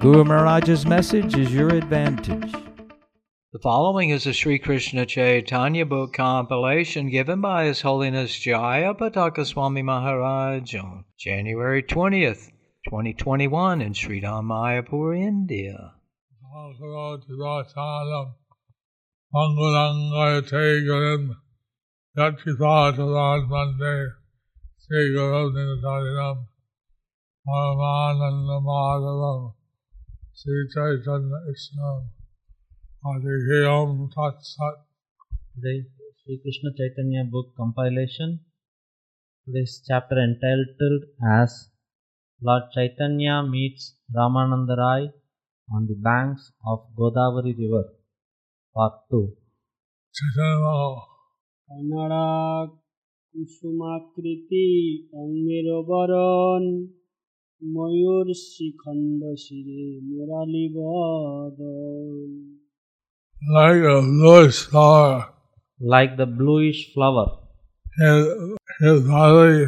Guru Maharaj's message is your advantage. The following is a Sri Krishna Chaitanya book compilation given by His Holiness Jaya Pataka Swami Maharaj on January 20th, 2021 in Sri Mayapur, India. Bhagavativachalam Mangalangayategaram Shri Chaitanya Krishna हरे हे ओम तत् सत दे Shri Krishna Chaitanya book compilation this chapter entitled as Lord Chaitanya meets Ramananda Raya on the banks of Godavari river part two Chaitanya Kannada ময়ূর শিখণ্ড শিরে মুরালি বদন like a Lord star Like the bluish flower, his, his body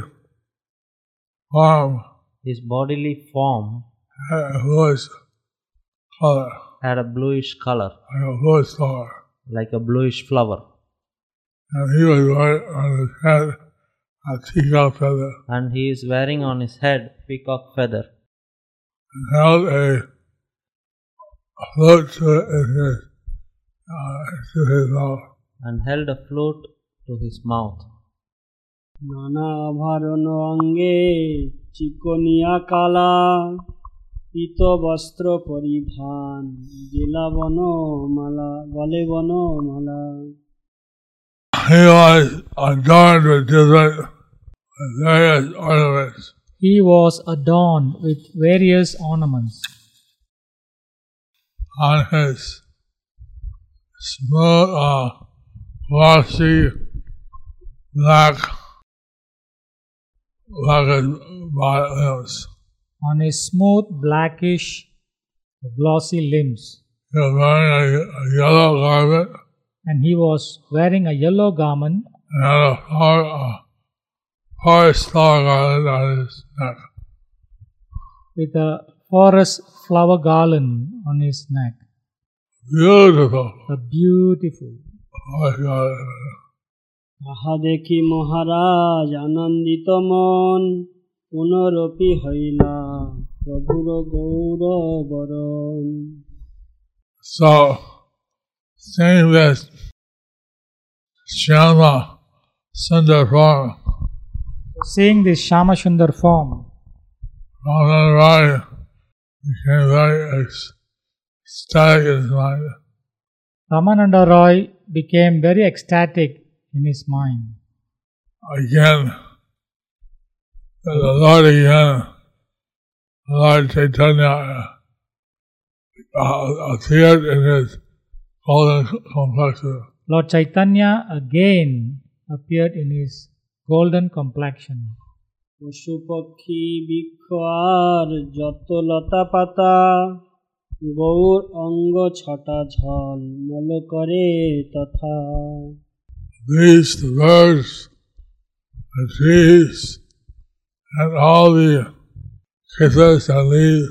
form his bodily form had a voice color had a bluish color, like a Lord star like a bluish flower, and he was wearing on his head a teacup feather and he is wearing on his head peacock feather, and held a float to it in his, uh, to his mouth. and held a flute to his mouth. নানা আভরণ অঙ্গে চিকনিয়া কালা পিত বস্ত্র পরিধান জেলা বন মালা গলে বন মালা he was adorned with different various ornaments. He was adorned with various ornaments. on his smooth, uh, glossy, black, black limbs. On his smooth, blackish, glossy limbs, He was wearing a, a yellow garment and he was wearing a yellow garment and had a flower, uh, forest flower garland on his neck. with a forest flower garland on his neck. Beautiful A beautiful. forest garland. তাহা দেখি মহারাজ আনন্দিত মন পুনরপি হইলা প্রভুর গৌর বরণ So, seeing this Shama Sundar form, Seeing this Shama Sundar form, Rai became very ecstatic in his mind. Ramananda Roy became very ecstatic in his mind. Again, the Lord again, Lord Chaitanya uh, appeared in his golden complexion. Lord Chaitanya again appeared in his golden complexion. পশু পক্ষী বৃক্ষ আর যত লতা পাতা গৌর অঙ্গ ছটা ঝল মল করে তথা These, the birds, the trees, and all the creepers and leaves,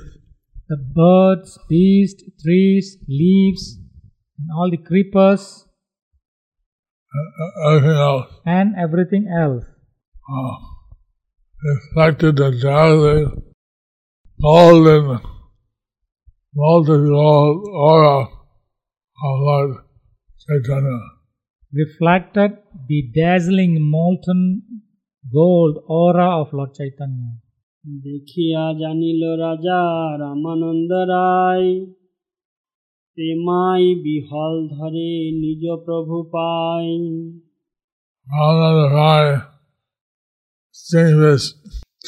The birds, beasts, trees, leaves, and all the creepers and everything else, and everything else uh, reflected the dazzling golden multi-gold aura of Lord Chaitanya. reflected the dazzling molten gold aura of Lord Chaitanya. দেখিয়া জানিল রাজা রামানন্দ রায় প্রেমাই বিহল ধরে নিজ প্রভু পাই Ananda Rai, seeing this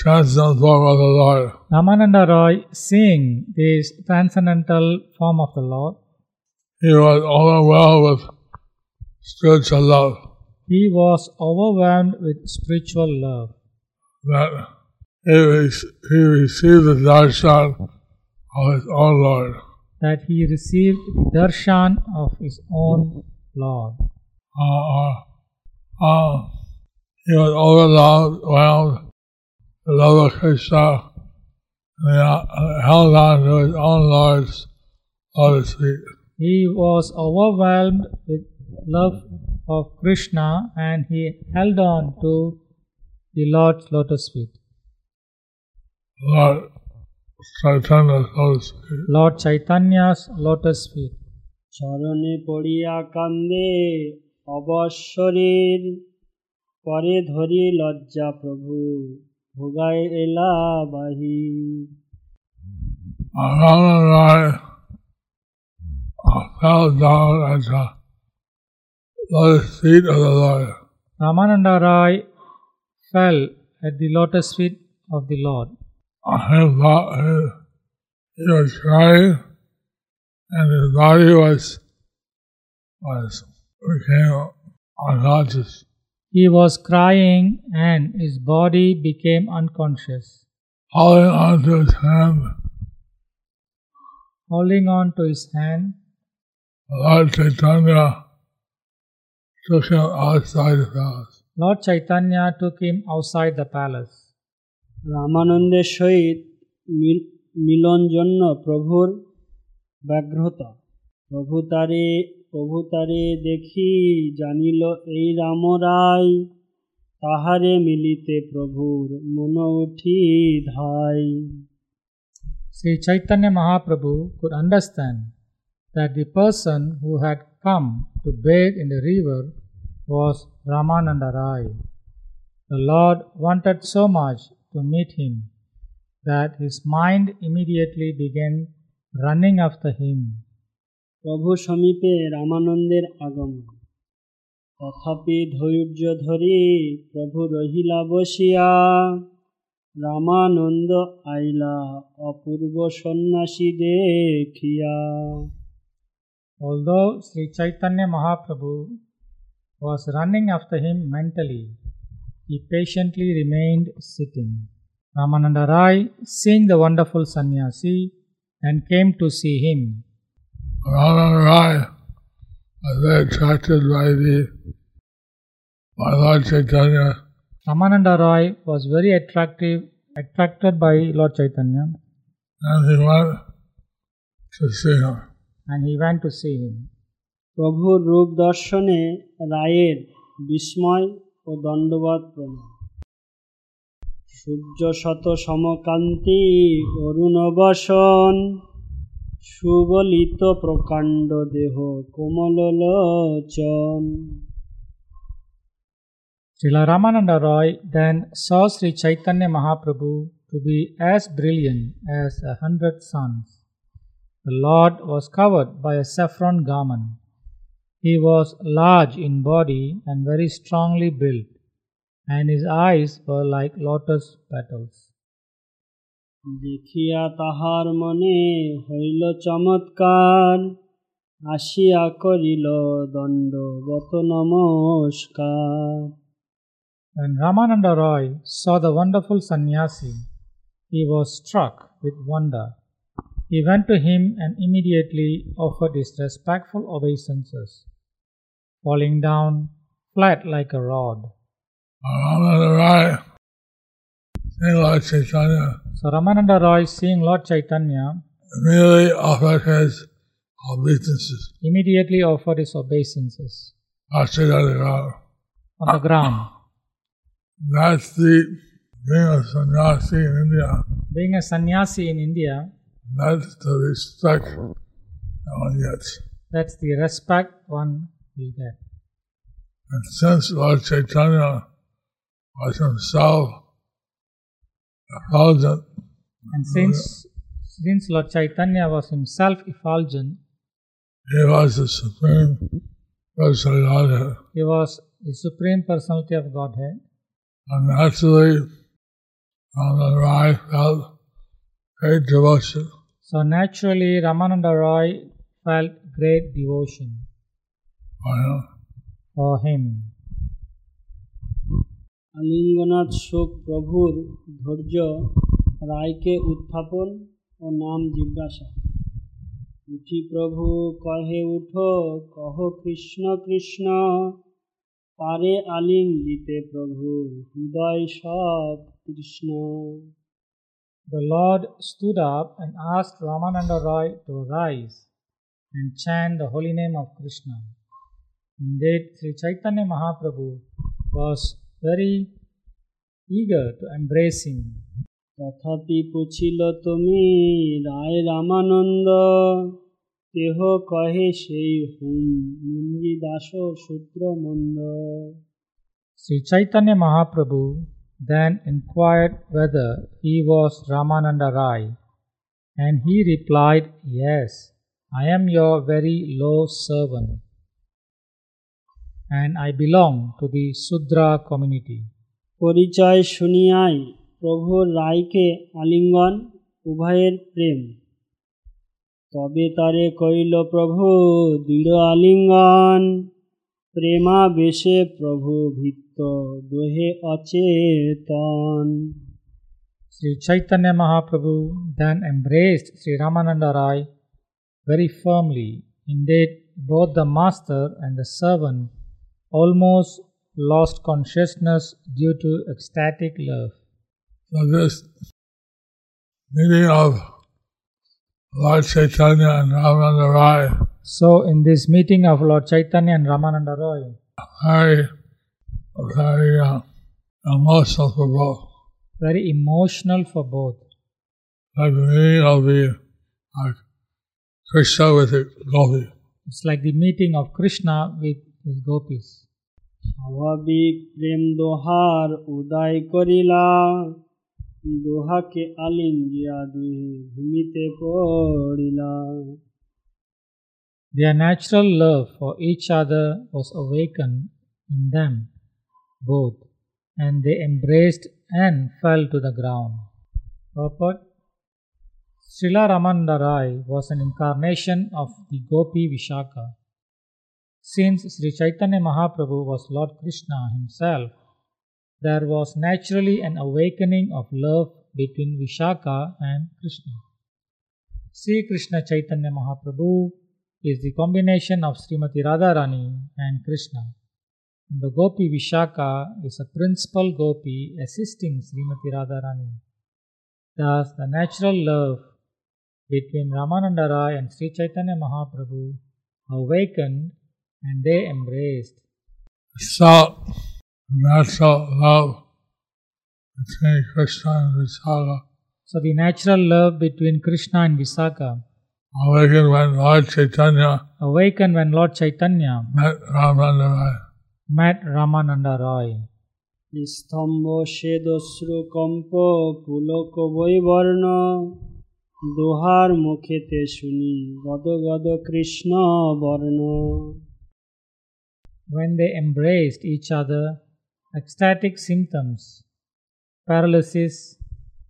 transcendental form of the Lord. Ramananda Roy, seeing this transcendental form of the Lord, He was overwhelmed with spiritual love he was overwhelmed with spiritual love. that he, re- he received the darshan of his own Lord. That he received the darshan of his own Lord. Uh, uh, uh, he was overwhelmed with the love of Krishna and he uh, held on to his own Lord's lotus feet. He was overwhelmed with love of Krishna and he held on to the Lord's lotus feet. Lord Chaitanya's lotus feet. Lord Chaitanya's lotus feet. চরণে পড়িয়া কান্দে অবশ্বরের পরে ধরি লজ্জা প্রভু ভোগায় এলা বাহি Rama and I uh, fell down at the lotus feet of the Lord. Ramananda Rai fell at the lotus feet of the Lord. He, thought he, he was crying and his body was, was became unconscious. He was crying and his body became unconscious. Holding onto his hand, Holding on to his hand, Lord Chaitanya took him outside the house. Lord Chaitanya took him outside the palace. রামানন্দের সহিত মিলন জন্য প্রভুর ব্যাঘ্রত। প্রভু তারে প্রভু তারে দেখি জানিল, এই রাম রায়, তাহারে মিলিতে প্রভুর মন উঠি ধাই Shri Chaitanya Mahaprabhu could understand that the person who had come to bathe in the river was Ramananda Raya the Lord wanted so much to meet him that his mind immediately began running after him. প্রভু সমীপে রামানন্দের আগমন তথাপি ধৈর্য ধরি প্রভু রহিলা বসিয়া রামানন্দ আইলা অপূর্ব সন্ন্যাসী দেখিয়া Although Sri Chaitanya Mahaprabhu was running after him mentally, he patiently remained sitting. Ramananda Rai, seeing the wonderful sannyasi, and came to see him. Rama and I was very attracted by the by Lord Chaitanya Ramananda Rai was very attractive, attracted by Lord Chaitanya, and he went to see him. and he went to see him. প্রভুর রূপ দর্শনে রায়ের বিস্ময় ও দণ্ডবাদ প্রণাম সূর্য শত সমকান্তি অরুণ বসন সুবলিত প্রকাণ্ড দেহ কোমল লোচন Srila Ramananda Roy then saw Sri Chaitanya Mahaprabhu to be as brilliant as a hundred suns. The Lord was covered by a saffron garment. He was large in body and very strongly built, and his eyes were like lotus petals. দেখিয়া তাহার মনে হইল চমৎকার আসিয়া করিল দণ্ডবত নমস্কার When Ramananda Roy saw the wonderful sannyasi, he was struck with wonder. He went to him and immediately offered his respectful obeisances, falling down flat like a rod. Rama and I seeing Lord Chaitanya So Ramananda Roy, seeing Lord Chaitanya, immediately offered his obeisances. immediately offered his obeisances Prostrate on the ground. on the ground. That's the being a sannyasi in India. Being a sannyasi in India, That's the respect one gets. that's the respect one will get. And since Lord Chaitanya was himself effulgent, And since since Lord Chaitanya was himself effulgent, he was the supreme personality. he was the supreme personality of Godhead. And naturally, Ramananda Rai felt great devotion So naturally, Ramananda Roy felt great devotion for for him. আলিঙ্গনাথ শোক প্রভুর ধৈর্য রায়কে উত্থাপন ও নাম জিজ্ঞাসা উঠি প্রভু কহে উঠো কহ কৃষ্ণ কৃষ্ণ পারে আলিং দিতে প্রভু হৃদয় সব Krishna The Lord stood up and asked Ramananda Roy to rise and chant the holy name of Krishna. Indeed, Sri Chaitanya Mahaprabhu was very eager to embrace him. তথাপি পুছিল তুমি রায় রামানন্দ কেহ কহে সেই হুম মুঞ্জি দাস সূত্র মন্দ Sri Chaitanya Mahaprabhu then inquired whether he was Ramananda Rai, and he replied, Yes, I am your very low servant, And I belong to the Sudra community. পরিচয় শুনিয়াই প্রভুর রায়কে আলিঙ্গন উভয়ের প্রেম তবে তারে কইল প্রভু দৃঢ় আলিঙ্গন প্রেমা বেশে প্রভু ভিত্ত দোহে অচেতন Sri Chaitanya Mahaprabhu then embraced Sri Ramananda Rai very firmly. Indeed, both the master and the servant almost lost consciousness due to ecstatic love. So this meeting of Lord Chaitanya and Ramananda Rai, So, in this meeting of Lord Chaitanya and Ramananda Roy, very, very uh, emotional for both. very emotional for both. Like the meeting of the uh, Krishna with the gopi. It's like the meeting of Krishna with his gopis. স্বাভাবিক প্রেম দোহার উদয় করিলা দোহাকে ভূমিতে পড়িলা Their natural love for each other was awakened in them both, and they embraced and fell to the ground. Purport Srila Ramananda Rai was an incarnation of the Gopi Visakha. Since Sri Chaitanya Mahaprabhu was Lord Krishna himself, there was naturally an awakening of love between Visakha and Krishna. Sri Krishna Chaitanya Mahaprabhu is the combination of Srimati Radharani and Krishna. The Gopi Visakha is a principal Gopi assisting Srimati Radharani. Thus, the natural love between Ramananda Rai and Sri Chaitanya Mahaprabhu awakened and they embraced. So, natural love between Krishna and Visakha So, the natural love between Krishna and Visakha awakened when Lord Chaitanya awakened when Lord Chaitanya met Ramananda Rai. met Ramananda Roy. স্তম্ভ শ্বেদশ্রু comp Pulak বৈবর্ণ দোহার মুখেতে শুনি গদ গদ কৃষ্ণ বর্ণ When they embraced each other, ecstatic symptoms, paralysis,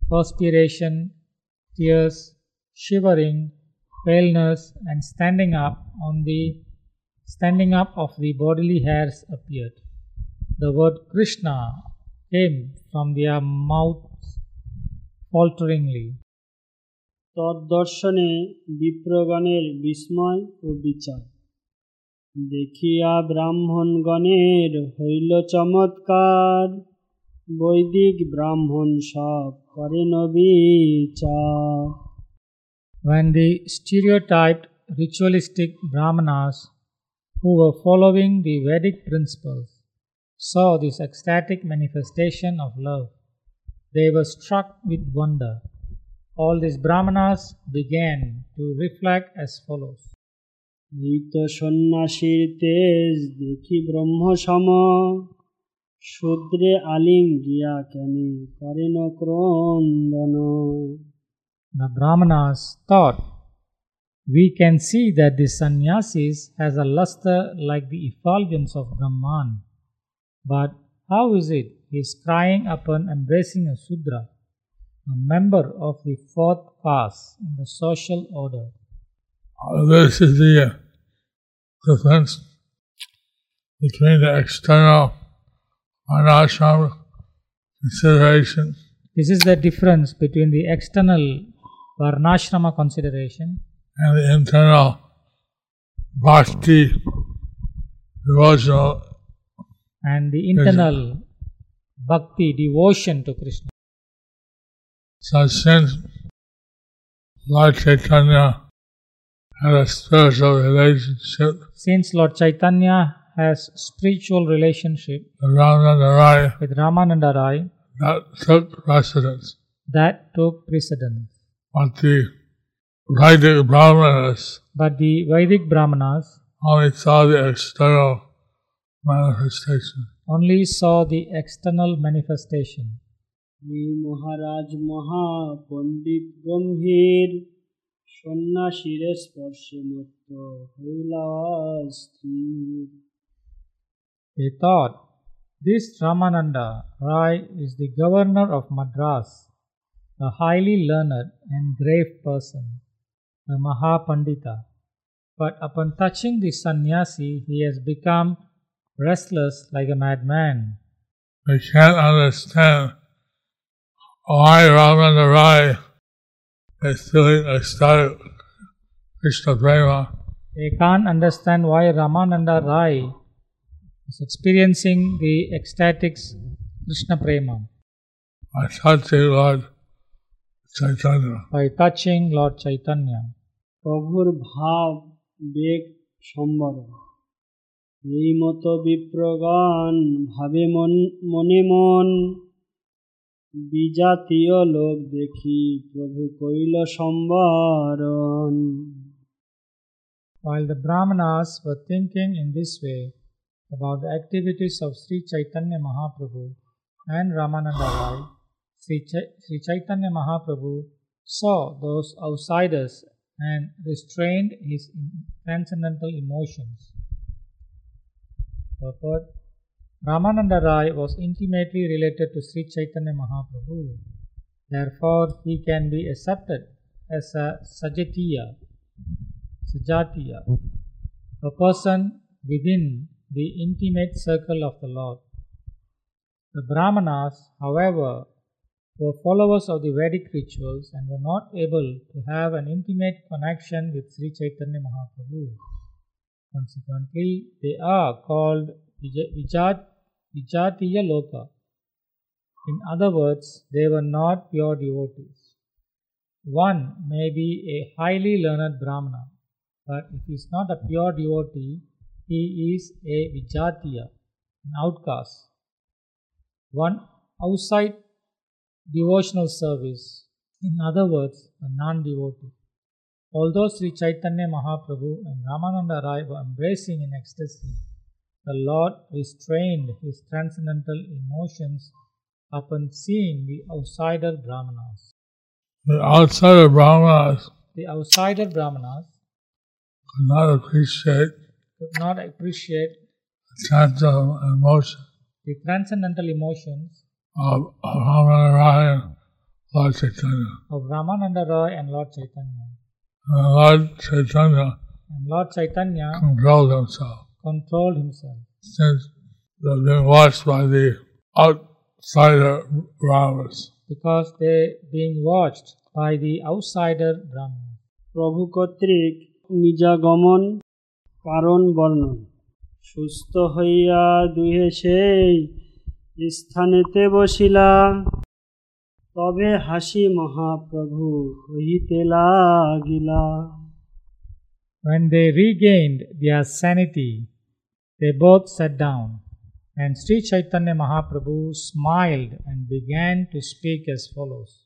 perspiration, tears, shivering, paleness, and standing up on the standing up of the bodily hairs appeared. The word Krishna came from their mouths falteringly. তদ্দর্শনে বিপ্রগণের বিস্ময় ও বিচার দেখিয়া ব্রাহ্মণগণের হইল চমৎকার বৈদিক ব্রাহ্মণ সব করেন বিচার When the stereotyped ritualistic Brahmanas who were following the Vedic principles saw this ecstatic manifestation of love, they were struck with wonder. All these Brahmanas began to reflect as follows এই তো সন্ন্যাসীর তেজ দেখি ব্রহ্ম সম শূদ্রে আলিং গিয়া কেন করেন ক্রন্দন The Brahmanas thought, We can see that the sannyasis has a luster like the effulgence of Brahman. But how is it he is crying upon embracing a Sudra? a member of the fourth class in the social order. Uh, This is the uh, difference between the external varnashram consideration This is the difference between the external Varnashrama consideration and the internal bhakti devotional and the internal bhakti devotion to Krishna. So since Lord Chaitanya had a spiritual relationship. Since Lord Chaitanya has spiritual relationship with Ramananda Rai, with Ramananda that took precedence. That took precedence. But the Vedic Brahmanas, but the Vedic Brahmanas only saw the external manifestation. Only saw the external manifestation. সন্ন্যাসীর স্পর্শে মত্ত হইলা স্থির They thought this Ramananda Rai is the governor of Madras, a highly learned and grave person, a Mahapandita. But upon touching the sannyasi, he has become restless like a madman. They can't understand why Ramananda Rai is feeling ecstatic Krishna prema. They can't understand why Ramananda Rai is experiencing the ecstatics Krishna Prema by touching Lord Chaitanya. by touching Lord Chaitanya. প্রভুর ভাব বেগ সম্বর এই মতো বিপ্রগণ ভাবে মন মনে মন বিজাতীয় লোক দেখি প্রভু কইল সম্বরণ While the Brahmanas were thinking in this way about the activities of Sri Chaitanya Mahaprabhu and Ramananda Rai, Sri, Ch- Sri Chaitanya Mahaprabhu saw those outsiders and restrained his transcendental emotions. Purport Ramananda Rai was intimately related to Sri Chaitanya Mahaprabhu. Therefore, he can be accepted as a Sajatiya, Sajatiya, a person within the intimate circle of the Lord. The Brahmanas, however, were followers of the Vedic rituals and were not able to have an intimate connection with Sri Chaitanya Mahaprabhu. Consequently, they are called Vija- Vijat- Vijatiya Loka. In other words, they were not pure devotees. One may be a highly learned Brahmana, but if he is not a pure devotee, he is a Vijatiya, an outcast. One outside devotional service, in other words, a non devotee. Although Sri Chaitanya Mahaprabhu and Ramananda Rai were embracing in ecstasy, the Lord restrained his transcendental emotions upon seeing the outsider Brahmanas. The outsider Brahmanas The outsider Brahmanas could not appreciate could not appreciate the transcendental emotion the transcendental emotions of of Ramananda Rai and Lord Chaitanya. of Ramananda Roy and Lord Chaitanya. And Lord Chaitanya And Lord Chaitanya controlled himself controlled himself since they're being watched by the outsider Brahmanas. because they being watched by the outsider Brahmanas. প্রভু কর্তৃক নিজাগমন কারণ বর্ণন সুস্থ হইয়া দুহে সেই স্থানেতে বসিলা তবে হাসি মহাপ্রভু কহিতে লাগিলা When they regained their sanity, they both sat down, and Sri Chaitanya Mahaprabhu smiled and began to speak as follows.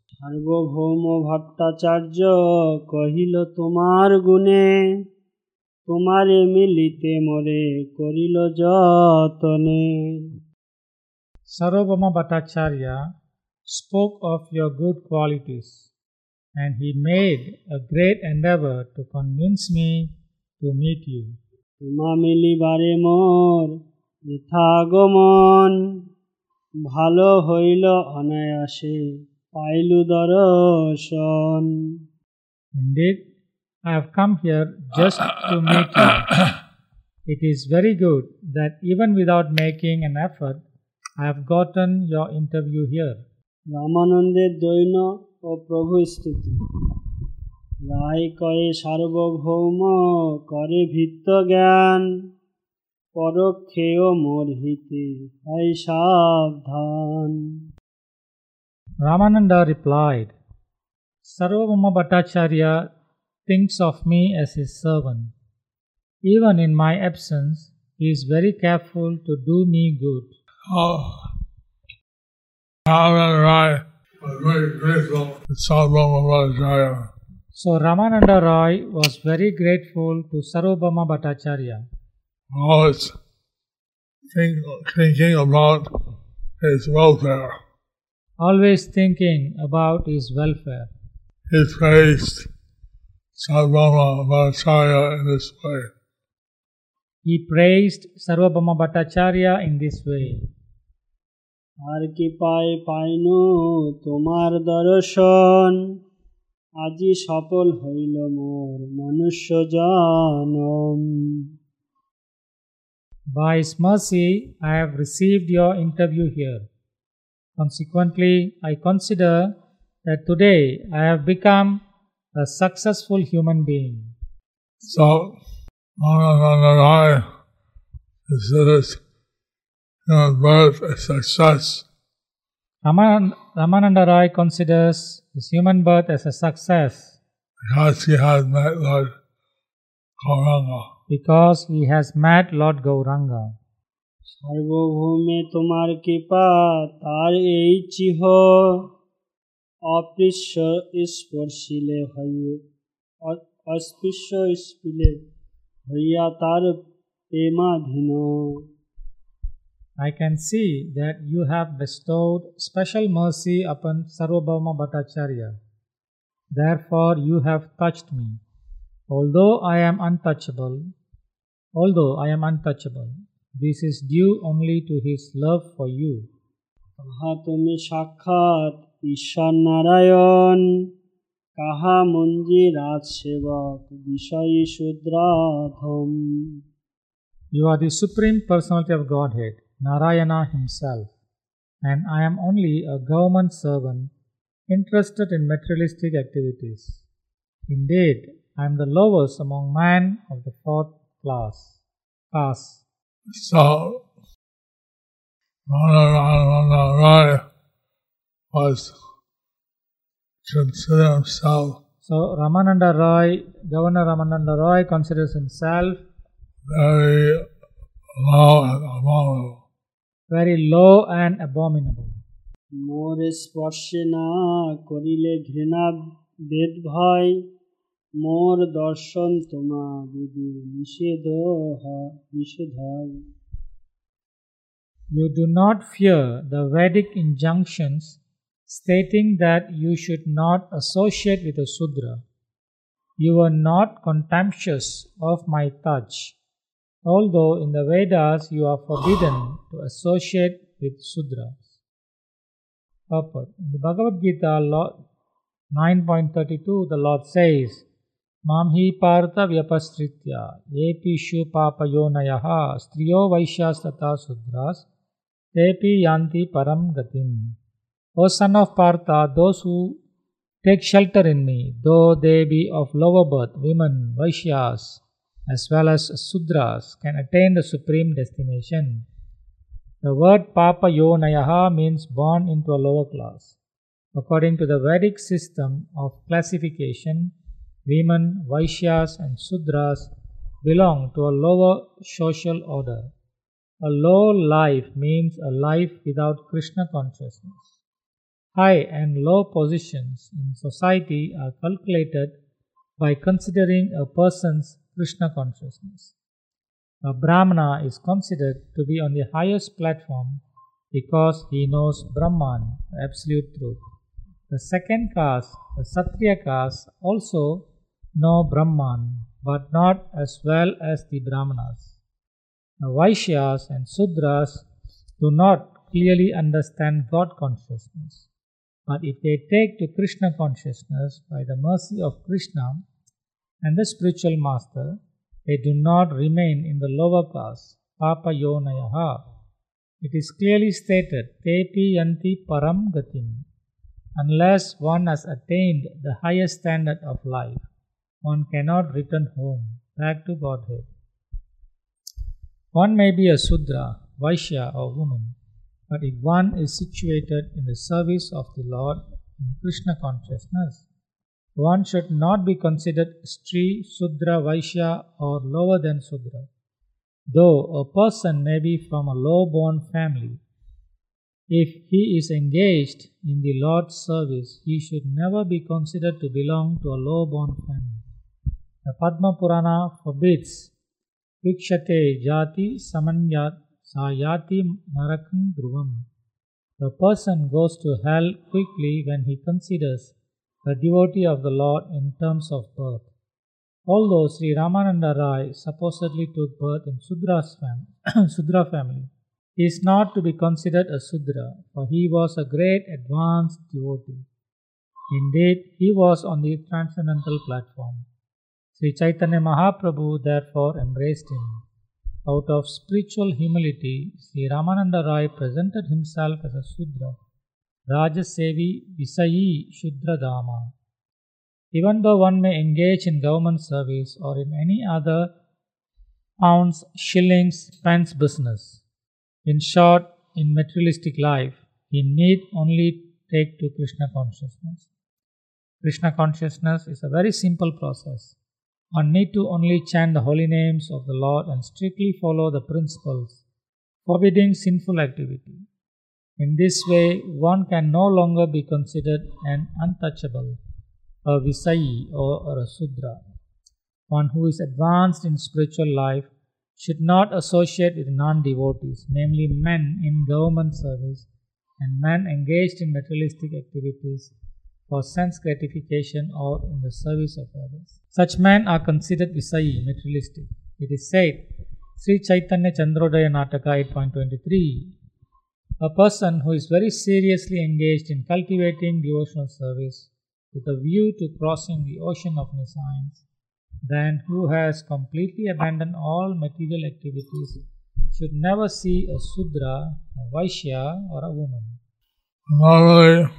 Sarvabhauma Bhattacharya spoke of your good qualities and he made a great endeavor to convince me to meet you. তোমা মিলিবারে মোর যথাগমন ভালো হইল অনায়াসে পাইলু দর্শন Indeed, I have come here just to meet you. It is very good that even without making an effort, I have gotten your interview here. রামানন্দের দৈন ও প্রভু স্তুতি রায় করে সার্বভৌম করে ভিত্ত জ্ঞান পরক্ষেয় মোর হিতে হয় সাবধান Ramananda replied, Sarvabhauma Bhattacharya thinks of me as his servant. Even in my absence, he is very careful to do me good. Oh, Ramananda Rai was very grateful to Sarvabhauma Bhattacharya. So Ramananda Roy was very grateful to Sarvabhauma Bhattacharya. always think, thinking about his welfare. always thinking about his welfare. He praised Sarvabhauma Bhattacharya in this way. He praised Sarvabhauma Bhattacharya in this way. আর কি পায় পাইনু তোমার দর্শন আজি সফল হইল মোর মনুষ্য জনম By his mercy, I have received your interview here. Consequently, I consider that today I have become a successful human being. So, Ramananda Rai considers human birth a success Raman, Ramananda Roy considers his human birth as a success because he has met Lord Gauranga. because he has met Lord Gauranga. সার্বভৌমে তোমার কৃপা তার এই চিহ অপৃশ্য স্পর্শিলে হইয়ে অ- অস্পৃশ্য স্পিলে হইয়া তার প্রেমাধীন I can see that you have bestowed special mercy upon Sarvabhauma Bhattacharya. Therefore, you have touched me. Although I am untouchable, although I am untouchable, this is due only to his love for you. তাহা তুমি সাক্ষাৎ ঈশ্বর নারায়ণ কাহা মঞ্জি রাজ সেবক Bishoyi শুদ্রাধম You are the Supreme Personality of Godhead, Narayana Himself, and I am only a government servant interested in materialistic activities. Indeed, I am the lowest among men of the fourth class. Caste. So, Rai was consider himself So Ramananda Roy, Governor Ramananda Roy considers himself very low and abominable very low and abominable. মোর স্পর্শে না করিলে ঘৃণা বেদ ভয় মোর দর্শন তোমা দিদি নিষেধ হয় নিষেধ হয় You do not fear the Vedic injunctions stating that you should not associate with a Sudra. You are not contemptuous of my touch, although in the Vedas you are forbidden to associate with Sudras. Purport. In the Bhagavad Gita Lord, 9.32, the Lord says, Mamhi Partha Vyapastritya Epishu Papayonayaha Striyo Vaishyastata Sudras Tepi Yanti Param Gatim. O son of Partha, those who take shelter in me, though they be of lower birth, women, Vaishyas, as well as Sudras, can attain the supreme destination. The word Papa Yonayaha means born into a lower class. According to the Vedic system of classification, women, Vaishyas, and Sudras belong to a lower social order. A low life means a life without Krishna consciousness. High and low positions in society are calculated by considering a person's Krishna consciousness. A Brahmana is considered to be on the highest platform because he knows Brahman, absolute truth. The second caste, the Kshatriya caste, also know Brahman, but not as well as the Brahmanas. The Vaishyas and Sudras do not clearly understand God consciousness. But if they take to Krishna consciousness by the mercy of Krishna and the spiritual master, they do not remain in the lower class, Papa Yonayaha. It is clearly stated, Tepi Yanti Param Gatim. Unless one has attained the highest standard of life, one cannot return home, back to Godhead. One may be a Sudra, Vaishya, or woman, but if one is situated in the service of the Lord in Krishna consciousness, one should not be considered Stri, Sudra, Vaishya, or lower than Sudra. Though a person may be from a low born family, if he is engaged in the Lord's service, he should never be considered to belong to a low born family. The Padma Purana forbids Vikshate Jati Samanyat Sayati Narakam Dhruvam. The person goes to hell quickly when he considers the devotee of the Lord in terms of birth. Although Sri Ramananda Rai supposedly took birth in Sudra's fam- Sudra family, he is not to be considered a Sudra, for he was a great advanced devotee. Indeed, he was on the transcendental platform. Sri Chaitanya Mahaprabhu therefore embraced him. Out of spiritual humility, Sri Ramananda Rai presented himself as a Sudra, Rajasevi Visayi Shudra Dama. Even though one may engage in government service or in any other pounds, shillings, pence business, in short, in materialistic life, he need only take to Krishna consciousness. Krishna consciousness is a very simple process. One need to only chant the holy names of the Lord and strictly follow the principles, forbidding sinful activity. In this way, one can no longer be considered an untouchable, a Visayi or a Sudra. One who is advanced in spiritual life should not associate with non devotees, namely men in government service and men engaged in materialistic activities for sense gratification or in the service of others. Such men are considered Visayi, materialistic. It is said, Sri Chaitanya Chandrodaya Nataka 8.23 A person who is very seriously engaged in cultivating devotional service with a view to crossing the ocean of nescience, then who has completely abandoned all material activities should never see a Sudra, a Vaishya, or a woman. Normally,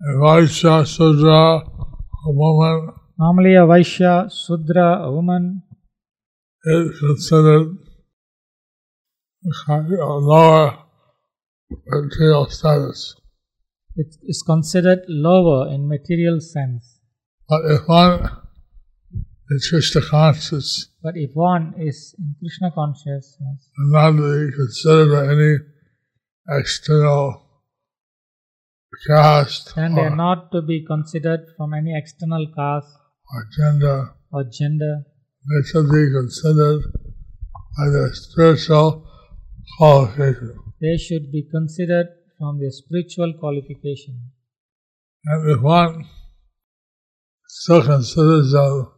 a Vaishya Sudra, a woman, Normally, a Vaishya, Sudra, a woman, is considered a lower material status. it is considered lower in material sense. But if one is Krishna conscious But if one is in Krishna consciousness, and not to be considered by any external caste then they are not to be considered from any external caste or gender, or gender. they should be considered by their spiritual qualification. They should be considered from their spiritual qualification. And if one still considers them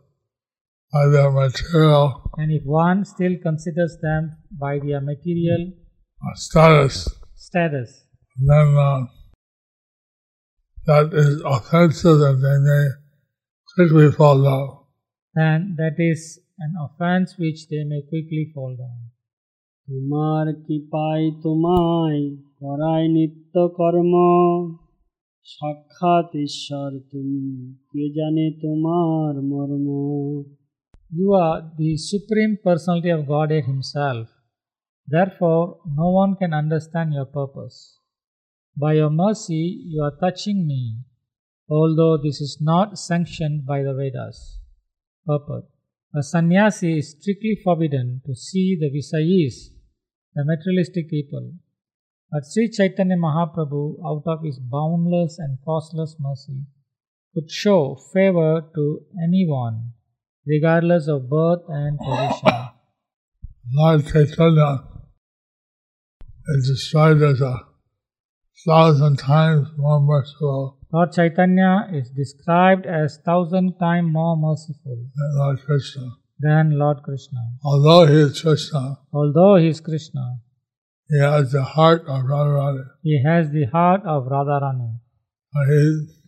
by their material And if one still considers them by their material uh, status, status, then uh, that is offensive and they may quickly fall down. then that is an offense which they may quickly fall down. তোমার কি পাই তোমায় করাই নিত্য You are the Supreme Personality of Godhead Himself. Therefore, no one can understand your purpose. By your mercy, you are touching me, although this is not sanctioned by the Vedas. Purport: A sannyasi is strictly forbidden to see the Visayis the materialistic people. But Sri Chaitanya Mahaprabhu, out of his boundless and causeless mercy, could show favor to anyone, regardless of birth and position. Lord Chaitanya is described as a thousand times more merciful Lord Chaitanya is described as thousand times more merciful than Lord Krishna. Than Lord Krishna. Although he is Krishna, Although he is Krishna, he has the heart of Radharani. he has the heart of Radharani. but he's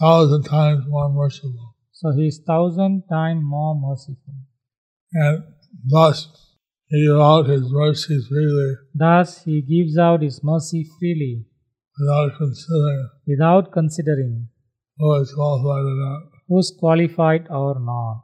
thousand times more merciful. So he is thousand times more merciful. And thus he gives out his mercy freely Thus he gives out his mercy freely, without considering without considering who is qualified or not. who is qualified or not.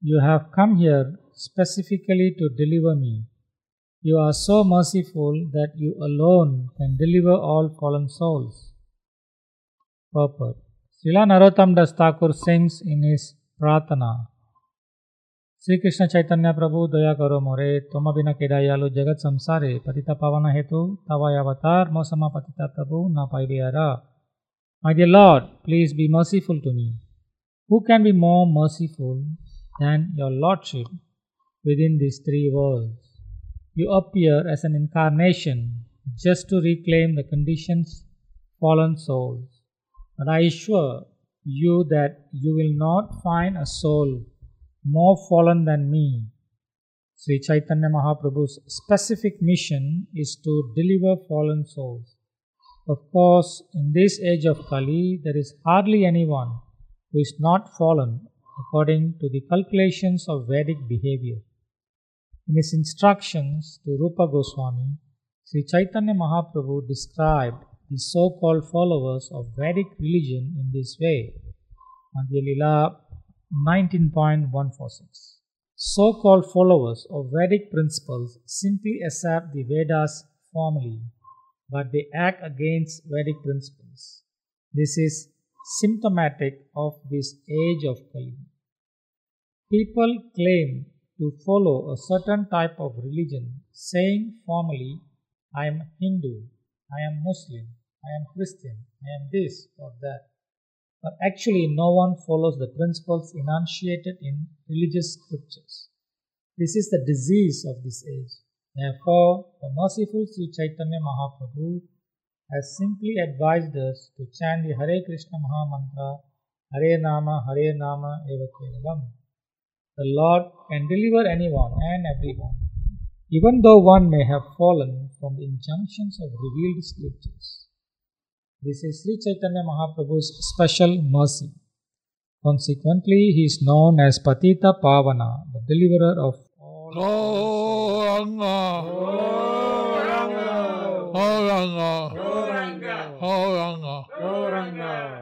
You have come here specifically to deliver me. You are so merciful that you alone can deliver all fallen souls. Purport Srila Narottam Das Thakur sings in his Prarthana Shri Krishna चैतन्य प्रभु दया करो मोरे तुम बिना के दयालु जगत संसारे पति पावन हेतु तवा अवतार मोसमा पति प्रभु न पाई बेरा my dear Lord please be merciful to me who can be more merciful than your lordship within this three world you appear as an incarnation just to reclaim the condition fallen souls I sure you that you will not find a soul more fallen than me. Sri Chaitanya Mahaprabhu's specific mission is to deliver fallen souls. Of course, in this age of Kali, there is hardly anyone who is not fallen according to the calculations of Vedic behavior. In his instructions to Rupa Goswami, Sri Chaitanya Mahaprabhu described the so called followers of Vedic religion in this way. Madhya Lila 19.146. So called followers of Vedic principles simply accept the Vedas formally, but they act against Vedic principles. This is symptomatic of this age of Kali. People claim to follow a certain type of religion, saying formally, I am Hindu, I am Muslim, I am Christian, I am this or that. But actually, no one follows the principles enunciated in religious scriptures. This is the disease of this age. Therefore, the merciful Sri Chaitanya Mahaprabhu has simply advised us to chant the Hare Krishna Maha Mantra, Harer Nama, Harer Nama, Eva Kevalam. The Lord can deliver anyone and everyone, even though one may have fallen from the injunctions of revealed scriptures. This is Sri Chaitanya Mahaprabhu's special mercy. Consequently, he is known as Patita Pavana, the deliverer of all. Gauranga. Gauranga. Gauranga.